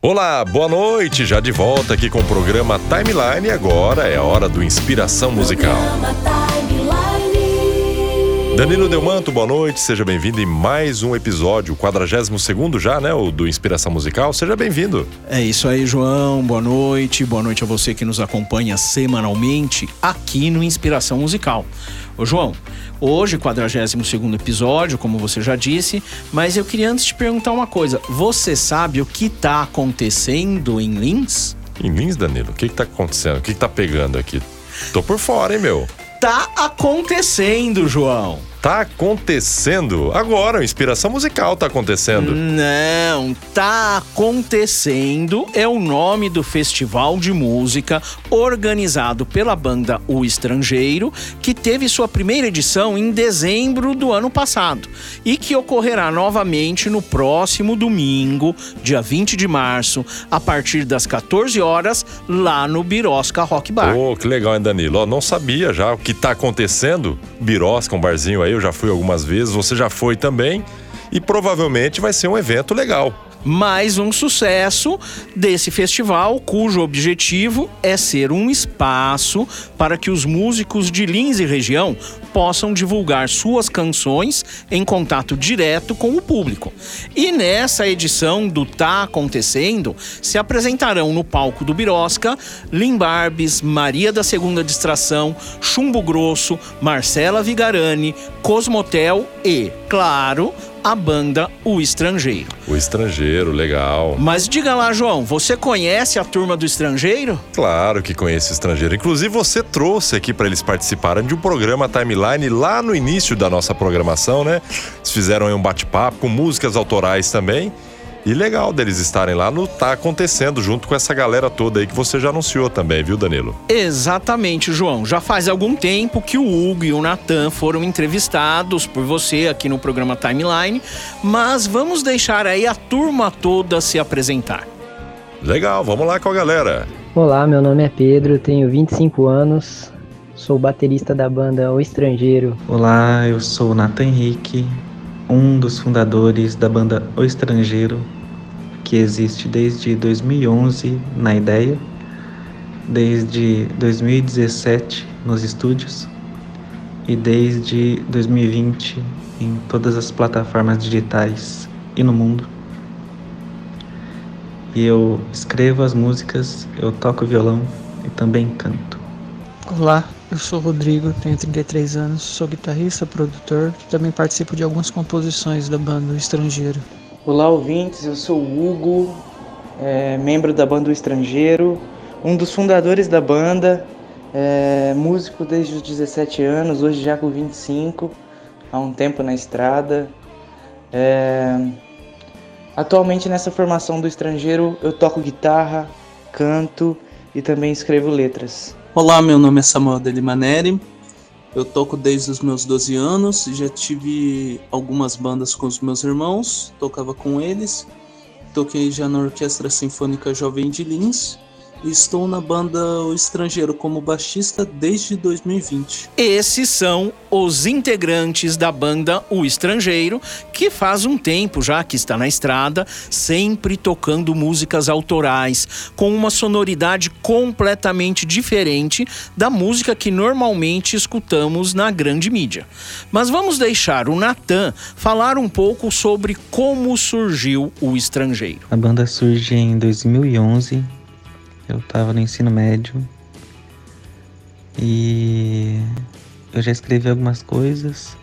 Olá, boa noite, já de volta aqui com o programa Timeline. Agora é a hora do Inspiração Musical. Danilo Delmanto, boa noite, seja bem-vindo em mais um episódio, 42 já, né, o do Inspiração Musical, seja bem-vindo. É isso aí, João, boa noite, boa noite a você que nos acompanha semanalmente aqui no Inspiração Musical. Ô João, hoje 42 episódio, como você já disse, mas eu queria antes te perguntar uma coisa, você sabe o que está acontecendo em Lins? Em Lins, Danilo, o que está acontecendo? O que está pegando aqui? Tô por fora, hein, meu? Tá acontecendo, João tá acontecendo agora. Inspiração musical tá acontecendo. Não, tá acontecendo é o nome do festival de música organizado pela banda O Estrangeiro, que teve sua primeira edição em dezembro do ano passado e que ocorrerá novamente no próximo domingo, dia 20 de março, a partir das 14 horas, lá no Birosca Rock Bar. Oh, que legal, hein, Danilo? não sabia já o que tá acontecendo. Birosca, um barzinho aí eu já fui algumas vezes, você já foi também. E provavelmente vai ser um evento legal mais um sucesso desse festival, cujo objetivo é ser um espaço para que os músicos de Lins e região possam divulgar suas canções em contato direto com o público. E nessa edição do Tá Acontecendo, se apresentarão no palco do Birosca Limbarbes, Maria da Segunda Distração, Chumbo Grosso, Marcela Vigarani, Cosmotel e, claro, a banda O Estrangeiro. O Estrangeiro, legal. Mas diga lá, João, você conhece a turma do Estrangeiro? Claro que conheço o Estrangeiro. Inclusive, você trouxe aqui para eles participarem de um programa Timeline lá no início da nossa programação, né? Eles fizeram aí um bate-papo com músicas autorais também. E legal deles estarem lá no Tá Acontecendo, junto com essa galera toda aí que você já anunciou também, viu, Danilo? Exatamente, João. Já faz algum tempo que o Hugo e o Natan foram entrevistados por você aqui no programa Timeline, mas vamos deixar aí a turma toda se apresentar. Legal, vamos lá com a galera. Olá, meu nome é Pedro, tenho 25 anos, sou baterista da banda O Estrangeiro. Olá, eu sou o Nathan Henrique, um dos fundadores da banda O Estrangeiro, que existe desde 2011 na ideia, desde 2017 nos estúdios e desde 2020 em todas as plataformas digitais e no mundo. E eu escrevo as músicas, eu toco violão e também canto. Olá, eu sou Rodrigo, tenho 33 anos, sou guitarrista, produtor e também participo de algumas composições da banda Estrangeiro. Olá, ouvintes. Eu sou o Hugo, é, membro da banda Estrangeiro, um dos fundadores da banda, é, músico desde os 17 anos, hoje já com 25, há um tempo na estrada. É, atualmente nessa formação do Estrangeiro eu toco guitarra, canto e também escrevo letras. Olá, meu nome é Samuel Delimaneri, eu toco desde os meus 12 anos, já tive algumas bandas com os meus irmãos, tocava com eles. Toquei já na Orquestra Sinfônica Jovem de Lins estou na banda O Estrangeiro como baixista desde 2020. Esses são os integrantes da banda O Estrangeiro, que faz um tempo já que está na estrada, sempre tocando músicas autorais, com uma sonoridade completamente diferente da música que normalmente escutamos na grande mídia. Mas vamos deixar o Natan falar um pouco sobre como surgiu O Estrangeiro. A banda surge em 2011 eu estava no ensino médio e eu já escrevi algumas coisas,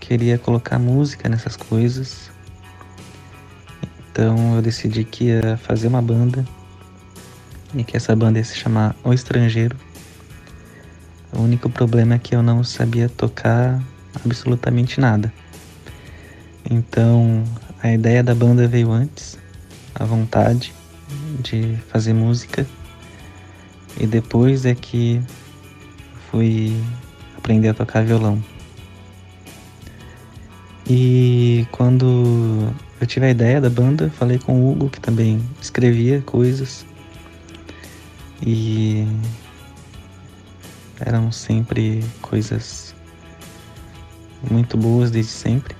queria colocar música nessas coisas. Então eu decidi que ia fazer uma banda e que essa banda ia se chamar O Estrangeiro. O único problema é que eu não sabia tocar absolutamente nada. Então a ideia da banda veio antes, a vontade de fazer música. E depois é que fui aprender a tocar violão. E quando eu tive a ideia da banda, falei com o Hugo, que também escrevia coisas. E eram sempre coisas muito boas desde sempre.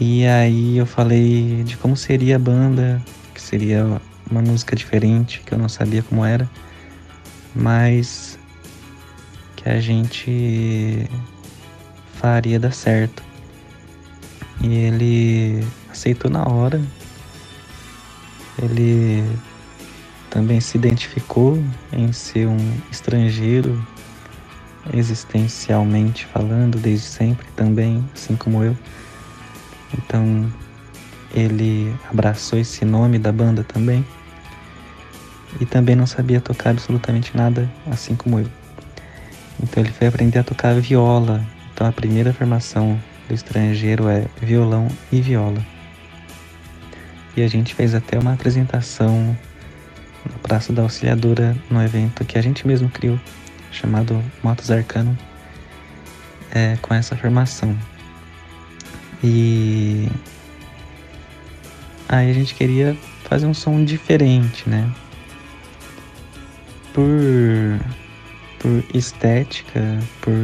E aí eu falei de como seria a banda, que seria uma música diferente, que eu não sabia como era, mas que a gente faria dar certo. E ele aceitou na hora. Ele também se identificou em ser um estrangeiro, existencialmente falando, desde sempre também, assim como eu. Então ele abraçou esse nome da banda também. E também não sabia tocar absolutamente nada, assim como eu. Então ele foi aprender a tocar viola. Então a primeira formação do estrangeiro é violão e viola. E a gente fez até uma apresentação na Praça da Auxiliadora no evento que a gente mesmo criou, chamado Motos Arcano, é, com essa formação. E aí a gente queria fazer um som diferente, né? Por, por estética, por,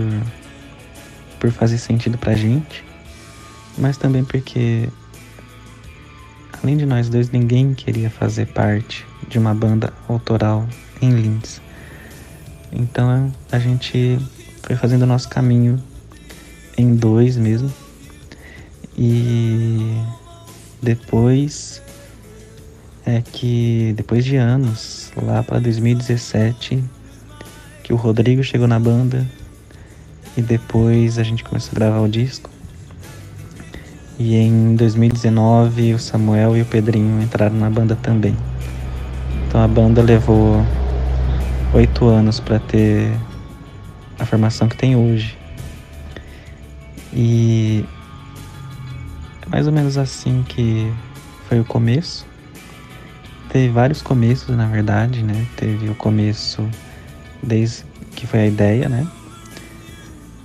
por fazer sentido pra gente, mas também porque além de nós dois, ninguém queria fazer parte de uma banda autoral em Linz. Então a gente foi fazendo o nosso caminho em dois mesmo. E depois é que depois de anos, lá para 2017, que o Rodrigo chegou na banda e depois a gente começou a gravar o disco. E em 2019 o Samuel e o Pedrinho entraram na banda também. Então a banda levou oito anos para ter a formação que tem hoje. E mais ou menos assim que foi o começo. Teve vários começos, na verdade, né? Teve o começo desde que foi a ideia, né?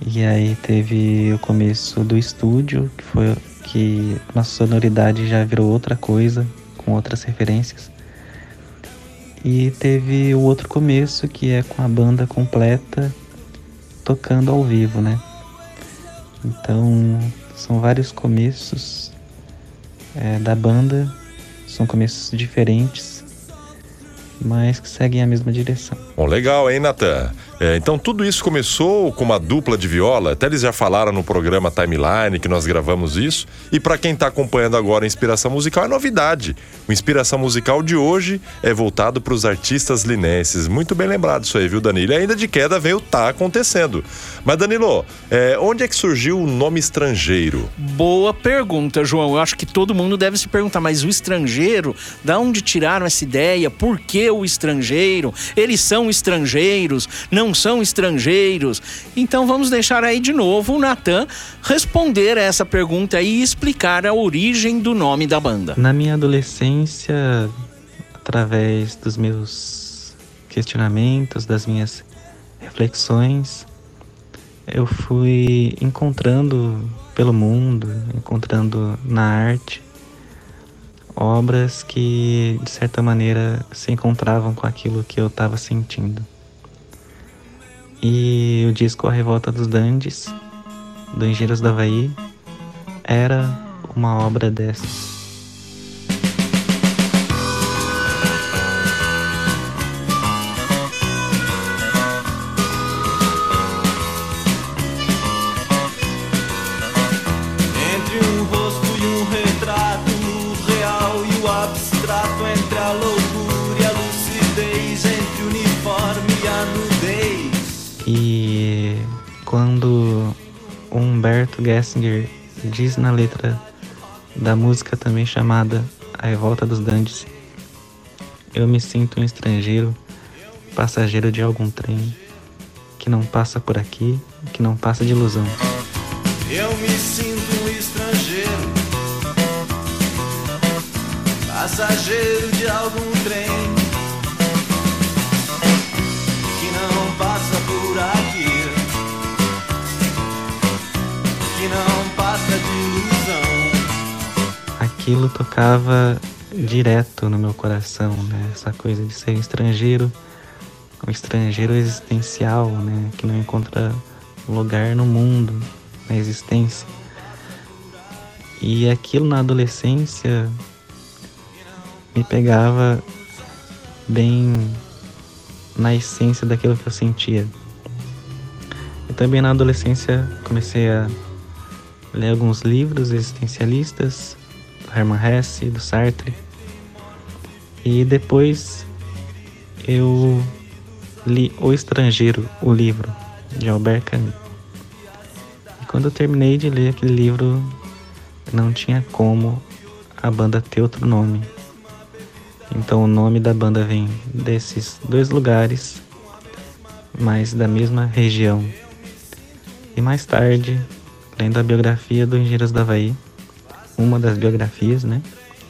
E aí teve o começo do estúdio, que foi que nossa sonoridade já virou outra coisa, com outras referências. E teve o outro começo, que é com a banda completa tocando ao vivo, né? Então, são vários começos é, da banda, são começos diferentes, mas que seguem a mesma direção. Bom, legal, hein, Natan? É, então tudo isso começou com uma dupla de viola, até eles já falaram no programa Timeline que nós gravamos isso. E para quem está acompanhando agora a Inspiração Musical é novidade. O Inspiração Musical de hoje é voltado para os artistas linenses. Muito bem lembrado isso aí, viu, Danilo? E ainda de queda veio tá acontecendo. Mas Danilo, é, onde é que surgiu o nome estrangeiro? Boa pergunta, João. Eu acho que todo mundo deve se perguntar, mas o estrangeiro, da onde tiraram essa ideia? Por que o estrangeiro? Eles são estrangeiros? Não não são estrangeiros. Então vamos deixar aí de novo o Natan responder essa pergunta e explicar a origem do nome da banda. Na minha adolescência, através dos meus questionamentos, das minhas reflexões, eu fui encontrando pelo mundo, encontrando na arte obras que de certa maneira se encontravam com aquilo que eu estava sentindo. E o disco A Revolta dos Dandes, do Engenheiros da Havaí, era uma obra dessas. Gessinger diz na letra da música também chamada A Revolta dos Dandes: Eu me sinto um estrangeiro, passageiro de algum trem que não passa por aqui, que não passa de ilusão. Aquilo tocava direto no meu coração, né? Essa coisa de ser estrangeiro, um estrangeiro existencial, né? Que não encontra lugar no mundo, na existência. E aquilo na adolescência me pegava bem na essência daquilo que eu sentia. E também na adolescência comecei a ler alguns livros existencialistas, Hermann Hesse, do Sartre. E depois eu li O Estrangeiro, o livro, de Albert Camus. E quando eu terminei de ler aquele livro, não tinha como a banda ter outro nome. Então o nome da banda vem desses dois lugares, mas da mesma região. E mais tarde, lendo a biografia do Engenheiros da Havaí, uma das biografias, né,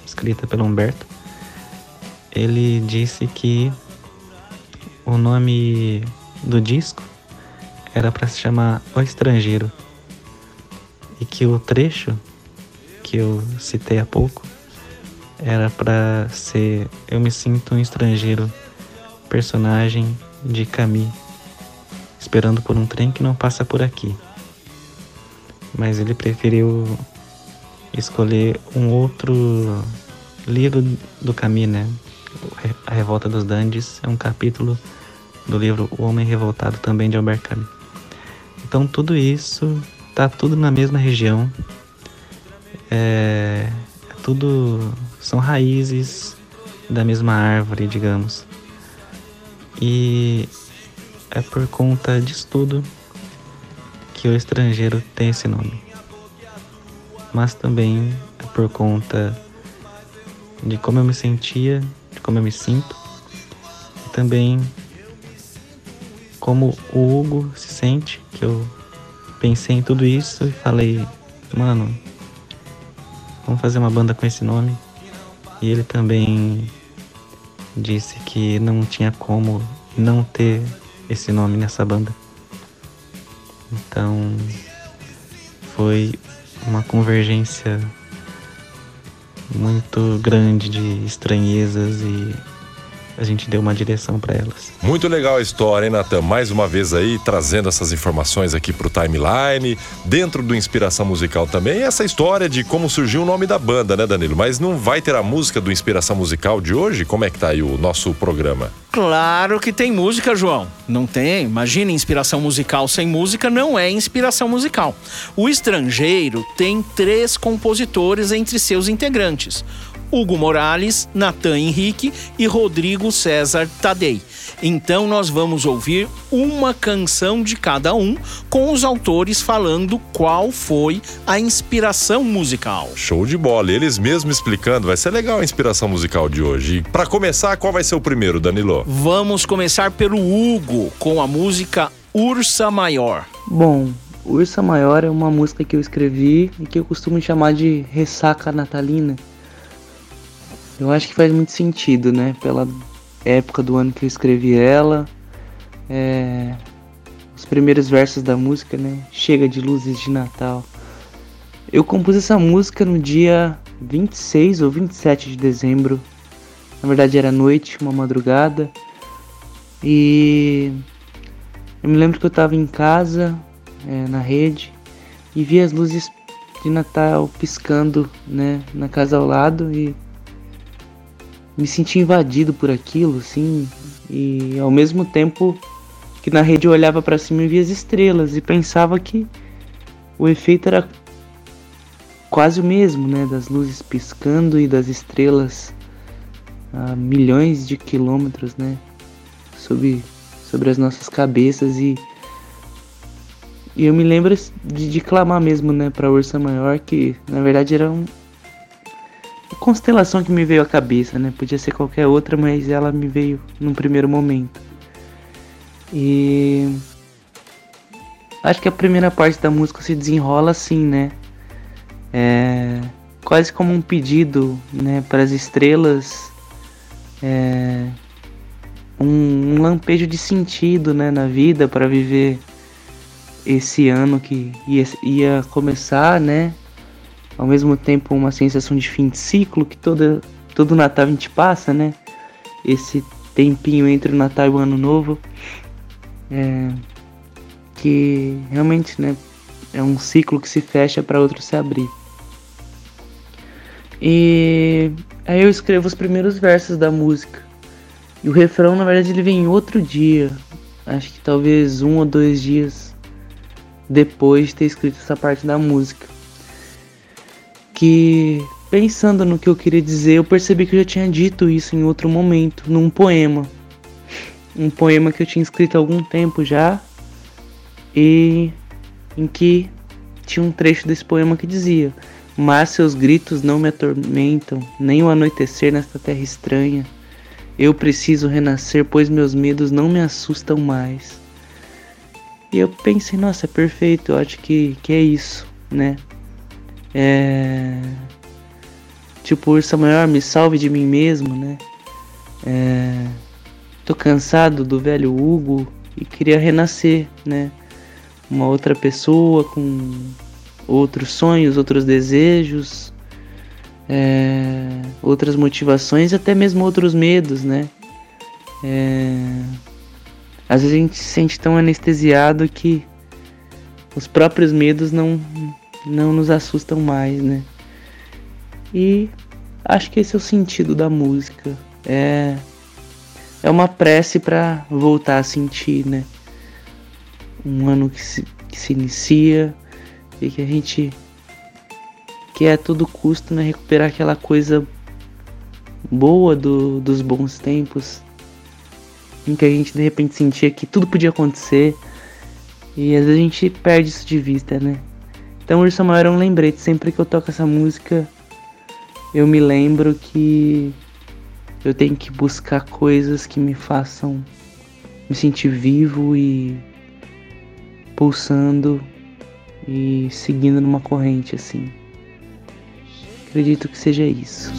escrita pelo Humberto, ele disse que o nome do disco era para se chamar O Estrangeiro e que o trecho que eu citei há pouco era para ser Eu me sinto um estrangeiro, personagem de Camille, esperando por um trem que não passa por aqui. Mas ele preferiu escolher um outro livro do Camille, né? A Revolta dos Dandes é um capítulo do livro O Homem Revoltado, também de Albert Camus. Então tudo isso tá tudo na mesma região. É, é tudo são raízes da mesma árvore, digamos. E é por conta disso tudo que o estrangeiro tem esse nome. Mas também é por conta de como eu me sentia, de como eu me sinto, e também como o Hugo se sente, que eu pensei em tudo isso e falei, mano, vamos fazer uma banda com esse nome. E ele também disse que não tinha como não ter esse nome nessa banda. Então foi uma convergência muito grande de estranhezas e a gente deu uma direção para elas. Muito legal a história, hein, Natan? Mais uma vez aí trazendo essas informações aqui pro timeline, dentro do Inspiração Musical também. Essa história de como surgiu o nome da banda, né, Danilo? Mas não vai ter a música do Inspiração Musical de hoje? Como é que tá aí o nosso programa? Claro que tem música, João. Não tem? Imagina, inspiração musical sem música não é inspiração musical. O estrangeiro tem três compositores entre seus integrantes. Hugo Morales, Natan Henrique e Rodrigo César Tadei. Então nós vamos ouvir uma canção de cada um, com os autores falando qual foi a inspiração musical. Show de bola, eles mesmos explicando, vai ser legal a inspiração musical de hoje. E para começar, qual vai ser o primeiro, Danilo? Vamos começar pelo Hugo com a música Ursa Maior. Bom, Ursa Maior é uma música que eu escrevi e que eu costumo chamar de ressaca natalina. Eu acho que faz muito sentido, né? Pela época do ano que eu escrevi ela. É... Os primeiros versos da música, né? Chega de luzes de Natal. Eu compus essa música no dia 26 ou 27 de dezembro. Na verdade era noite, uma madrugada. E eu me lembro que eu estava em casa, é, na rede, e vi as luzes de Natal piscando, né, na casa ao lado e me senti invadido por aquilo, assim, e ao mesmo tempo que na rede eu olhava para cima e via as estrelas e pensava que o efeito era quase o mesmo, né, das luzes piscando e das estrelas a milhões de quilômetros, né, sobre sobre as nossas cabeças e e eu me lembro de, de clamar mesmo, né, para Ursa Maior que na verdade era um constelação que me veio à cabeça, né? Podia ser qualquer outra, mas ela me veio num primeiro momento. E acho que a primeira parte da música se desenrola assim, né? É quase como um pedido, né, para as estrelas, é, um, um lampejo de sentido, né, na vida para viver esse ano que ia, ia começar, né? Ao mesmo tempo uma sensação de fim de ciclo que toda, todo Natal a gente passa, né? Esse tempinho entre o Natal e o Ano Novo. É, que realmente né, é um ciclo que se fecha para outro se abrir. E Aí eu escrevo os primeiros versos da música. E o refrão, na verdade, ele vem outro dia. Acho que talvez um ou dois dias depois de ter escrito essa parte da música. Que pensando no que eu queria dizer, eu percebi que eu já tinha dito isso em outro momento, num poema. Um poema que eu tinha escrito há algum tempo já. E em que tinha um trecho desse poema que dizia: Mas seus gritos não me atormentam, nem o anoitecer nesta terra estranha. Eu preciso renascer, pois meus medos não me assustam mais. E eu pensei, nossa, é perfeito, eu acho que, que é isso, né? É. Tipo, Ursa Maior, me salve de mim mesmo, né? É... Tô cansado do velho Hugo e queria renascer, né? Uma outra pessoa com outros sonhos, outros desejos, é, outras motivações e até mesmo outros medos, né? É, às vezes a gente se sente tão anestesiado que os próprios medos não, não nos assustam mais, né? E acho que esse é o sentido da música. É, é uma prece para voltar a sentir, né? Um ano que se, que se inicia e que a gente que é a todo custo né, recuperar aquela coisa boa do, dos bons tempos, em que a gente de repente sentia que tudo podia acontecer e às vezes a gente perde isso de vista, né? Então Ursa Maior é um lembrete, sempre que eu toco essa música eu me lembro que eu tenho que buscar coisas que me façam me sentir vivo e pulsando e seguindo numa corrente assim. Acredito que seja isso.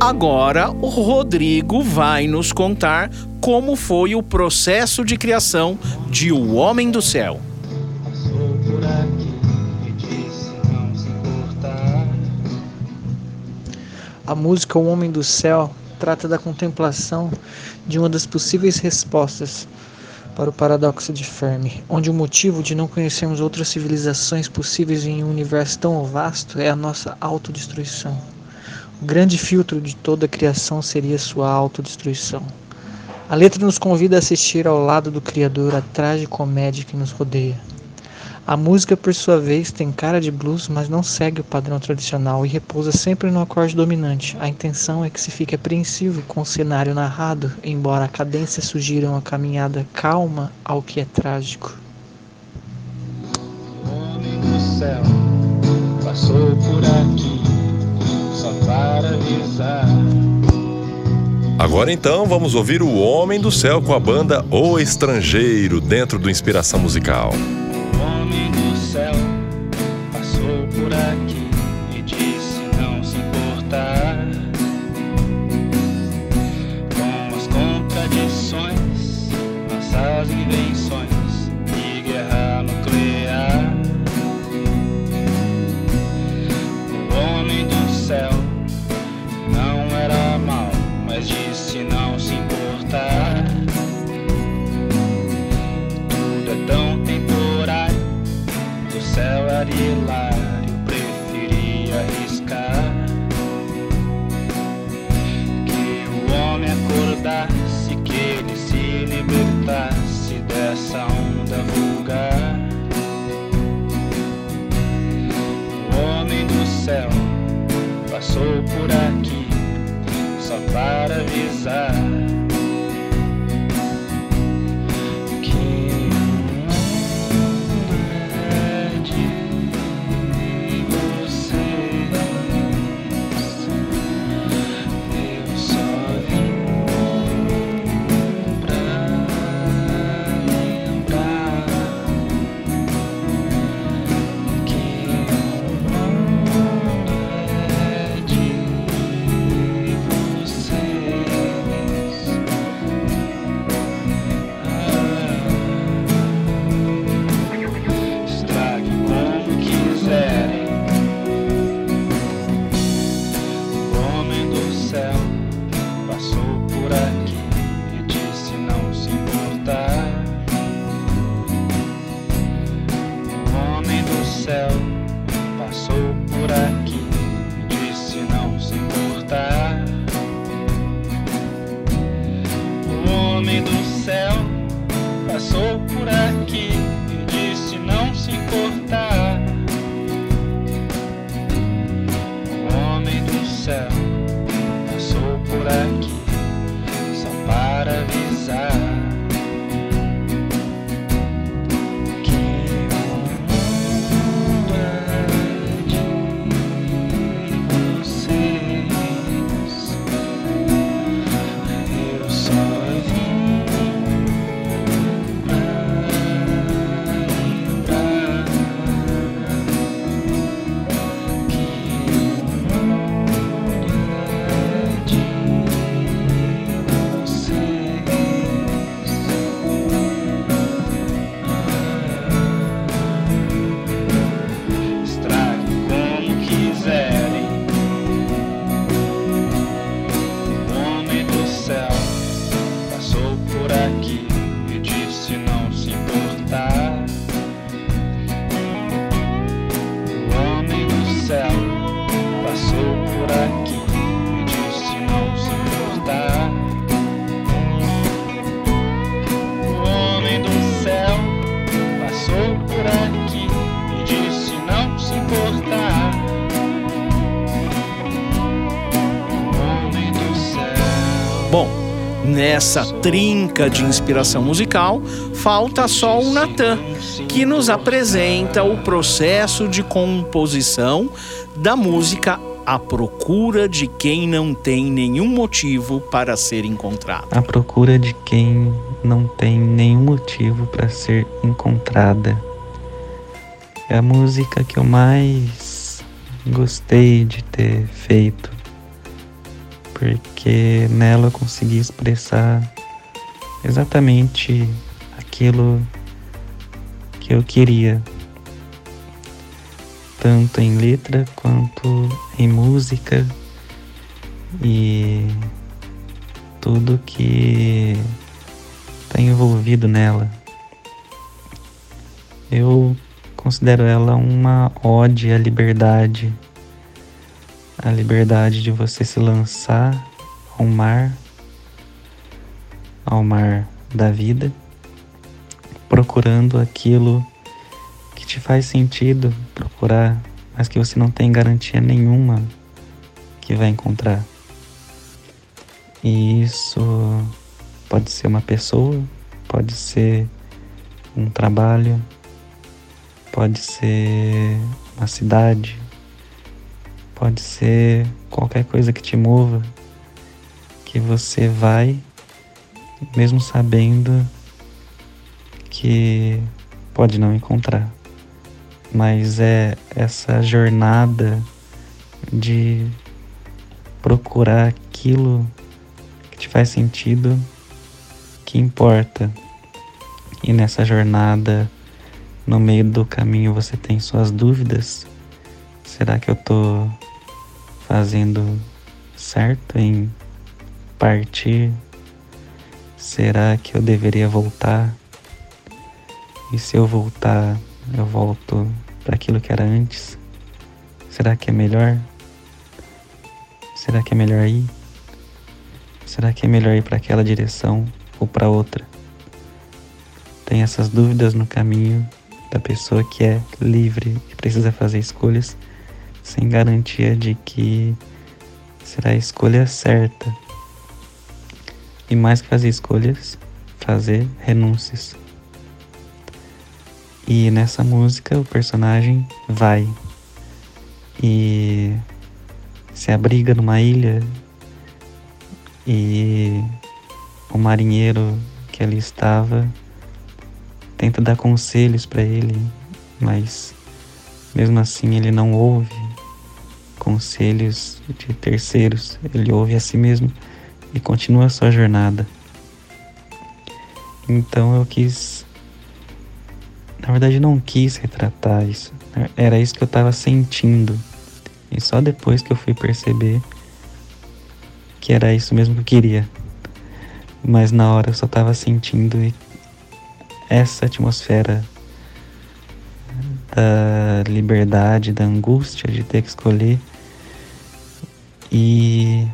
Agora o Rodrigo vai nos contar como foi o processo de criação de O Homem do Céu. A música O Homem do Céu trata da contemplação de uma das possíveis respostas para o paradoxo de Fermi, onde o motivo de não conhecermos outras civilizações possíveis em um universo tão vasto é a nossa autodestruição. O grande filtro de toda a criação seria sua autodestruição. A letra nos convida a assistir ao lado do Criador a tragicomédia que nos rodeia. A música, por sua vez, tem cara de blues, mas não segue o padrão tradicional e repousa sempre no acorde dominante. A intenção é que se fique apreensivo com o cenário narrado, embora a cadência sugira uma caminhada calma ao que é trágico. O homem do céu passou por aqui. Agora então vamos ouvir o Homem do Céu com a banda O Estrangeiro dentro do Inspiração Musical. O homem do céu passou por aqui e disse não se importar com as contradições, nossas invenções céu passou por aqui Bom, nessa trinca de inspiração musical, falta só o Natan, que nos apresenta o processo de composição da música À Procura de Quem Não Tem Nenhum Motivo para Ser Encontrado. à procura de quem não tem nenhum motivo para ser encontrada. É a música que eu mais gostei de ter feito. Porque nela eu consegui expressar exatamente aquilo que eu queria, tanto em letra quanto em música e tudo que está envolvido nela. Eu considero ela uma ode à liberdade, a liberdade de você se lançar ao mar, ao mar da vida, procurando aquilo que te faz sentido procurar, mas que você não tem garantia nenhuma que vai encontrar. E isso pode ser uma pessoa, pode ser um trabalho, pode ser uma cidade, pode ser qualquer coisa que te mova, que você vai, mesmo sabendo que pode não encontrar. Mas é essa jornada de procurar aquilo que te faz sentido, que importa. E nessa jornada, no meio do caminho, você tem suas dúvidas. Será que eu tô fazendo certo em partir? Será que eu deveria voltar? E se eu voltar, eu volto para aquilo que era antes? Será que é melhor? Será que é melhor ir? Será que é melhor ir para aquela direção ou para outra? Tem essas dúvidas no caminho da pessoa que é livre, que precisa fazer escolhas sem garantia de que será a escolha certa. E mais que fazer escolhas, fazer renúncias. E nessa música o personagem vai e se abriga numa ilha e o marinheiro que ali estava tenta dar conselhos para ele, mas mesmo assim ele não ouve conselhos de terceiros, ele ouve a si mesmo e continua sua jornada. Então eu quis, na verdade não quis retratar isso, era isso que eu estava sentindo e só depois que eu fui perceber que era isso mesmo que eu queria. Mas na hora eu só tava sentindo essa atmosfera da liberdade, da angústia de ter que escolher. E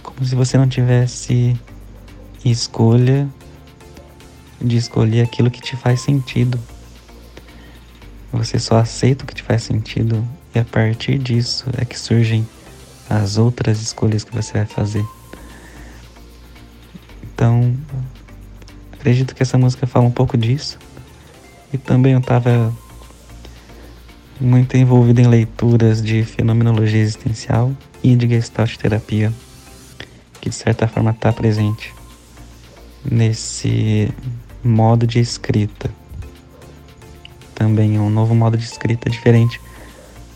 como se você não tivesse escolha de escolher aquilo que te faz sentido. Você só aceita o que te faz sentido e a partir disso é que surgem as outras escolhas que você vai fazer. Então, acredito que essa música fala um pouco disso. E também eu estava muito envolvido em leituras de fenomenologia existencial e de gestalt terapia, que de certa forma está presente nesse modo de escrita também é um novo modo de escrita diferente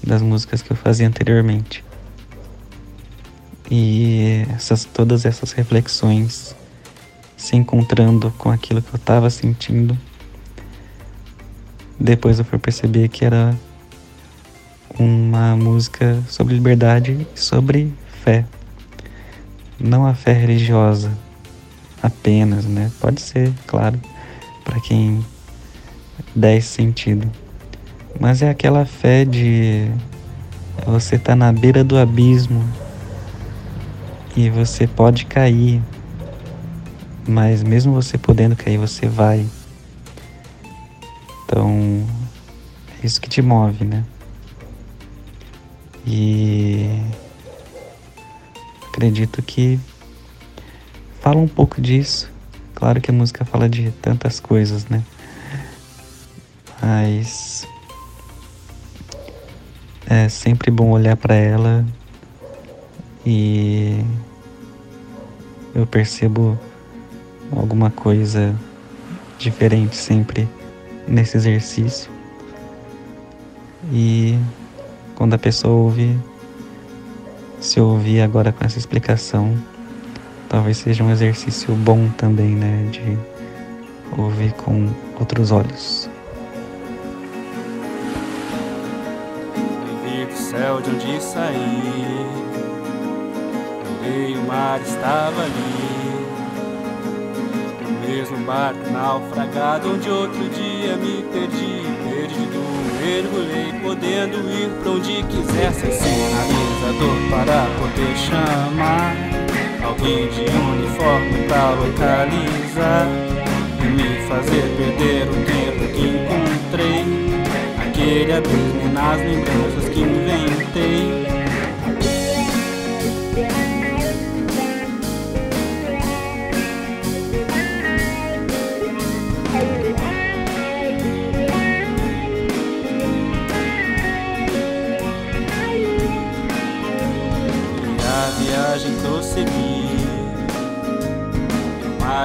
das músicas que eu fazia anteriormente. E essas, todas essas reflexões se encontrando com aquilo que eu estava sentindo, depois eu fui perceber que era uma música sobre liberdade e sobre fé. Não a fé religiosa apenas, né? Pode ser, claro, para quem 10 sentido. Mas é aquela fé de você tá na beira do abismo e você pode cair, mas mesmo você podendo cair, você vai. Então, é isso que te move, né? E acredito que fala um pouco disso. Claro que a música fala de tantas coisas, né? mas é sempre bom olhar para ela e eu percebo alguma coisa diferente sempre nesse exercício. E quando a pessoa ouve, se ouvir agora com essa explicação, talvez seja um exercício bom também, né, de ouvir com outros olhos. Vi do céu de onde saí, olhei o mar estava ali, mesmo barco naufragado onde outro dia me perdi, mergulhei, podendo ir pra onde quiser sem sinalizador para poder chamar alguém de uniforme pra localizar e me fazer perder o tempo que encontrei. Aquele abismo nas lembranças que inventei.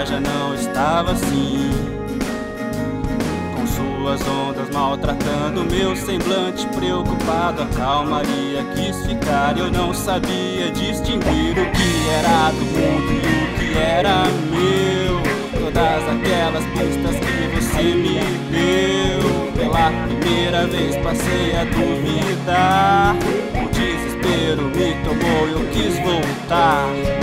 Já não estava assim. Com suas ondas maltratando meu semblante preocupado, a calmaria quis ficar. Eu não sabia distinguir o que era do mundo e o que era meu. Todas aquelas pistas que você me deu. Pela primeira vez passei a duvidar. Me tomou eu quis voltar.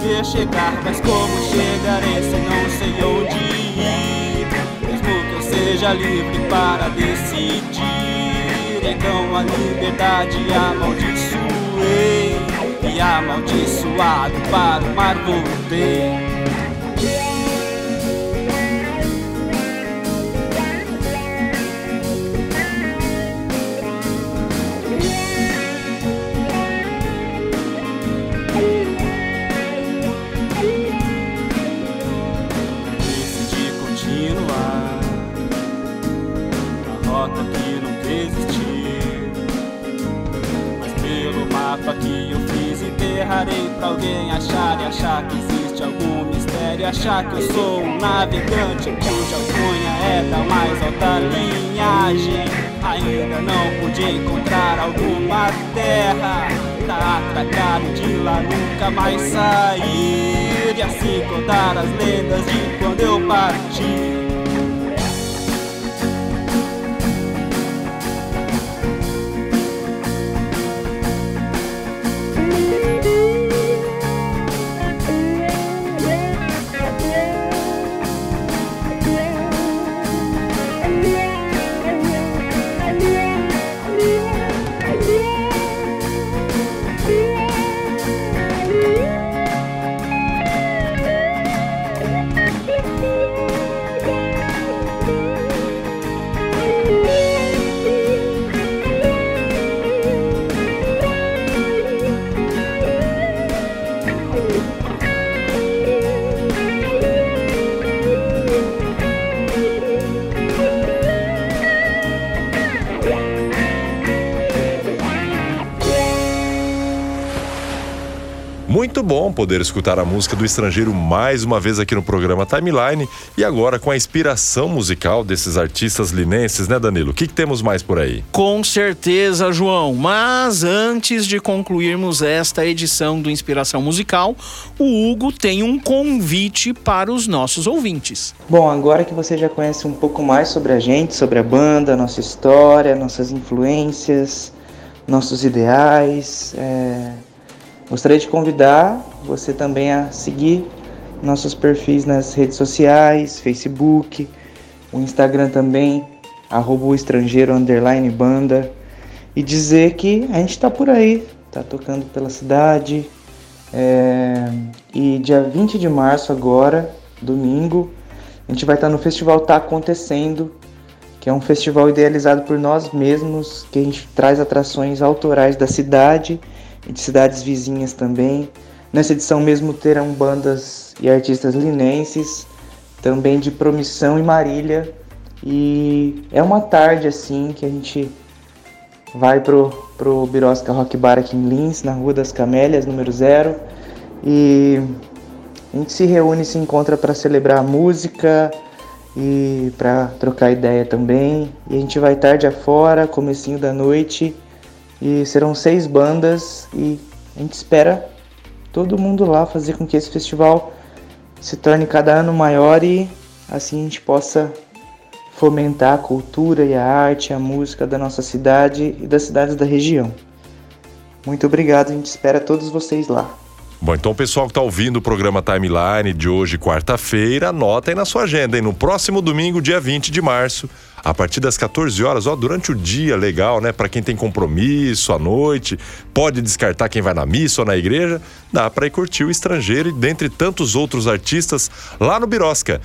Poder chegar. Mas como chegarei se não sei onde ir? Mesmo que eu seja livre para decidir, então a liberdade amaldiçoei. E amaldiçoado para o mar voltei. Pude encontrar alguma terra. Tá atracado de lá, nunca mais sair. E assim contar as lendas de quando eu parti. Muito bom poder escutar a música do estrangeiro mais uma vez aqui no programa Timeline e agora com a inspiração musical desses artistas linenses, né, Danilo? O que, que temos mais por aí? Com certeza, João. Mas antes de concluirmos esta edição do Inspiração Musical, o Hugo tem um convite para os nossos ouvintes. Bom, agora que você já conhece um pouco mais sobre a gente, sobre a banda, nossa história, nossas influências, nossos ideais, é Gostaria de convidar você também a seguir nossos perfis nas redes sociais, Facebook, o Instagram também, arroba estrangeiro underline banda, e dizer que a gente está por aí, está tocando pela cidade. É... E dia 20 de março agora, domingo, a gente vai estar tá no festival Tá Acontecendo, que é um festival idealizado por nós mesmos, que a gente traz atrações autorais da cidade e de cidades vizinhas também. Nessa edição mesmo terão bandas e artistas linenses, também de Promissão e Marília. E é uma tarde assim que a gente vai pro, pro Birosca Rock Bar aqui em Lins, na Rua das Camélias, número zero. E a gente se reúne e se encontra para celebrar a música e para trocar ideia também. E a gente vai tarde afora, comecinho da noite. E serão seis bandas e a gente espera todo mundo lá fazer com que esse festival se torne cada ano maior e assim a gente possa fomentar a cultura e a arte, a música da nossa cidade e das cidades da região. Muito obrigado, a gente espera todos vocês lá. Bom, então o pessoal que está ouvindo o programa Timeline de hoje, quarta-feira, anota aí na sua agenda, hein? No próximo domingo, dia 20 de março, a partir das 14 horas, ó, durante o dia, legal, né? Para quem tem compromisso à noite, pode descartar quem vai na missa ou na igreja, dá para ir curtir o estrangeiro e dentre tantos outros artistas lá no Birosca.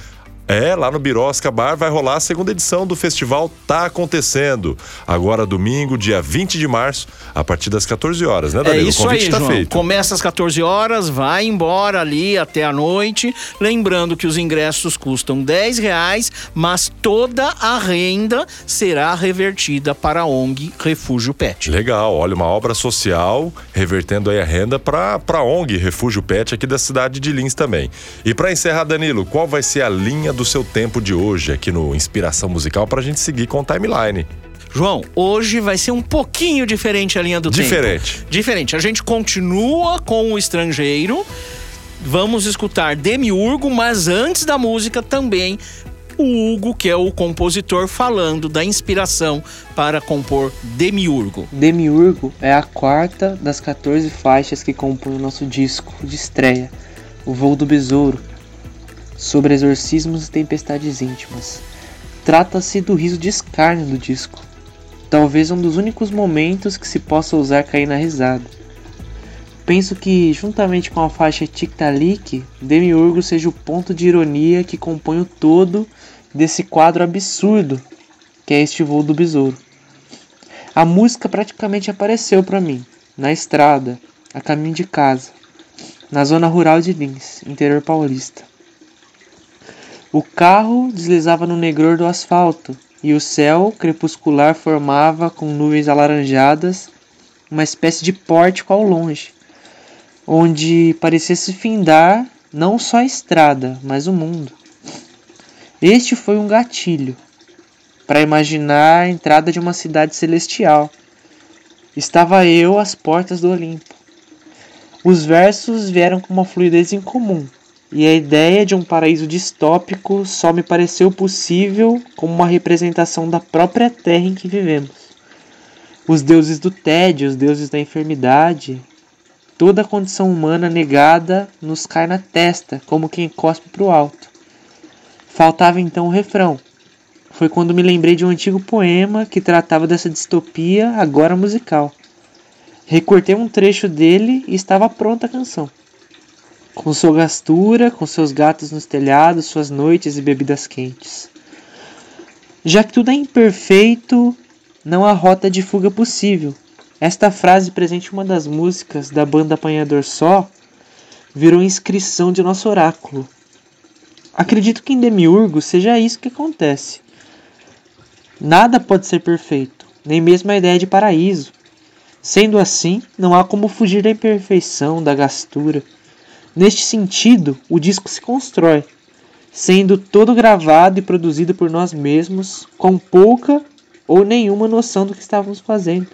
É, lá no Birosca Bar vai rolar a segunda edição do festival Tá Acontecendo. Agora, domingo, dia 20 de março, a partir das 14 horas, né, Danilo? É isso o convite aí, tá João. feito. Começa às 14 horas, vai embora ali até a noite. Lembrando que os ingressos custam 10 reais, mas toda a renda será revertida para a ONG Refúgio Pet. Legal, olha, uma obra social revertendo aí a renda para a ONG Refúgio Pet aqui da cidade de Lins também. E para encerrar, Danilo, qual vai ser a linha do seu tempo de hoje aqui no Inspiração Musical para a gente seguir com o timeline? João, hoje vai ser um pouquinho diferente a linha do Diferente. tempo. Diferente. A gente continua com o estrangeiro. Vamos escutar Demiurgo, mas antes da música também o Hugo, que é o compositor, falando da inspiração para compor Demiurgo. Demiurgo é a quarta das 14 faixas que compõem o nosso disco de estreia, O Voo do Besouro, sobre exorcismos e tempestades íntimas. Trata-se do riso de escárnio do disco, talvez um dos únicos momentos que se possa usar cair na risada. Penso que, juntamente com a faixa Tic Talik, Demiurgo seja o ponto de ironia que compõe o todo desse quadro absurdo que é este voo do besouro. A música praticamente apareceu para mim, na estrada, a caminho de casa, na zona rural de Lins, interior paulista. O carro deslizava no negror do asfalto e o céu crepuscular formava, com nuvens alaranjadas, uma espécie de pórtico ao longe, onde parecia se findar não só a estrada, mas o mundo. Este foi um gatilho para imaginar a entrada de uma cidade celestial. Estava eu às portas do Olimpo. Os versos vieram com uma fluidez incomum, e a ideia de um paraíso distópico só me pareceu possível como uma representação da própria terra em que vivemos. Os deuses do tédio, os deuses da enfermidade, toda a condição humana negada nos cai na testa, como quem cospe para o alto. Faltava então o refrão. Foi quando me lembrei de um antigo poema que tratava dessa distopia, agora musical. Recortei um trecho dele e estava pronta a canção com sua gastura, com seus gatos nos telhados, suas noites e bebidas quentes. Já que tudo é imperfeito, não há rota de fuga possível. Esta frase presente em uma das músicas da banda Apanhador Só virou inscrição de nosso oráculo. Acredito que em Demiurgo seja isso que acontece. Nada pode ser perfeito, nem mesmo a ideia de paraíso. Sendo assim, não há como fugir da imperfeição, da gastura. Neste sentido, o disco se constrói, sendo todo gravado e produzido por nós mesmos, com pouca ou nenhuma noção do que estávamos fazendo,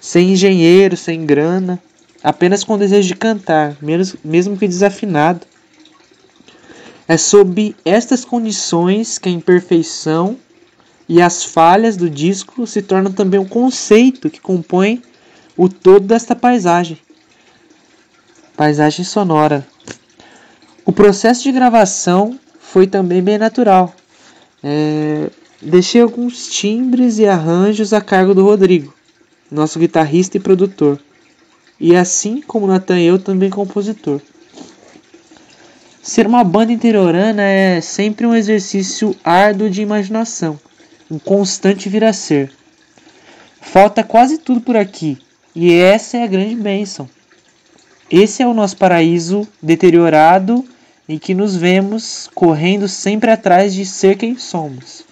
sem engenheiro, sem grana, apenas com desejo de cantar, mesmo que desafinado. É sob estas condições que a imperfeição e as falhas do disco se tornam também um conceito que compõe o todo desta paisagem. Paisagem sonora. O processo de gravação foi também bem natural. É, deixei alguns timbres e arranjos a cargo do Rodrigo, nosso guitarrista e produtor, e assim como Nathan eu também compositor. Ser uma banda interiorana é sempre um exercício árduo de imaginação, um constante vir a ser. Falta quase tudo por aqui, e essa é a grande bênção. Esse é o nosso paraíso deteriorado em que nos vemos correndo sempre atrás de ser quem somos.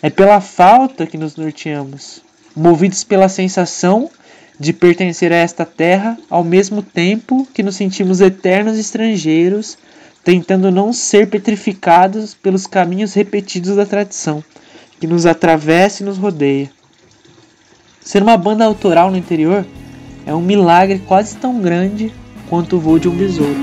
É pela falta que nos norteamos, movidos pela sensação de pertencer a esta terra, ao mesmo tempo que nos sentimos eternos estrangeiros, tentando não ser petrificados pelos caminhos repetidos da tradição, que nos atravessa e nos rodeia. Ser uma banda autoral no interior é um milagre quase tão grande quanto o voo de um besouro.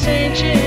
Sanchez.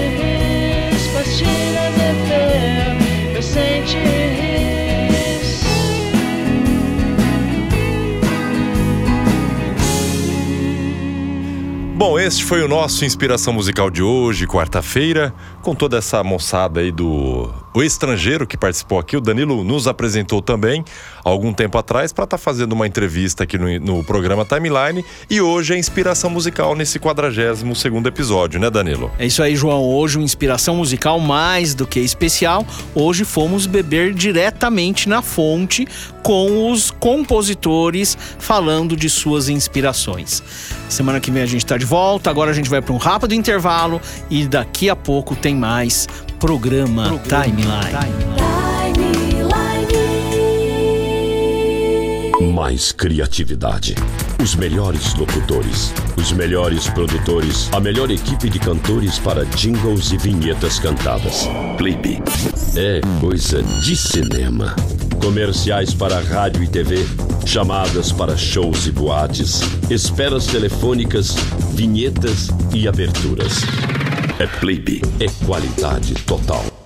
Este foi o nosso Inspiração Musical de hoje, quarta-feira, com toda essa moçada aí do o estrangeiro que participou aqui. O Danilo nos apresentou também algum tempo atrás para estar tá fazendo uma entrevista aqui no, no, programa Timeline. E hoje é Inspiração Musical nesse 42 segundo episódio, né, Danilo? É isso aí, João. Hoje, uma inspiração musical mais do que especial. Hoje fomos beber diretamente na fonte com os compositores falando de suas inspirações. Semana que vem a gente está de volta. Agora a gente vai para um rápido intervalo e daqui a pouco tem mais programa, programa Timeline. Timeline. Mais criatividade. Os melhores locutores, os melhores produtores, a melhor equipe de cantores para jingles e vinhetas cantadas. Clipe. É coisa de cinema. Comerciais para rádio e TV, chamadas para shows e boates, esperas telefônicas, vinhetas e aberturas. É Playbe, é qualidade total.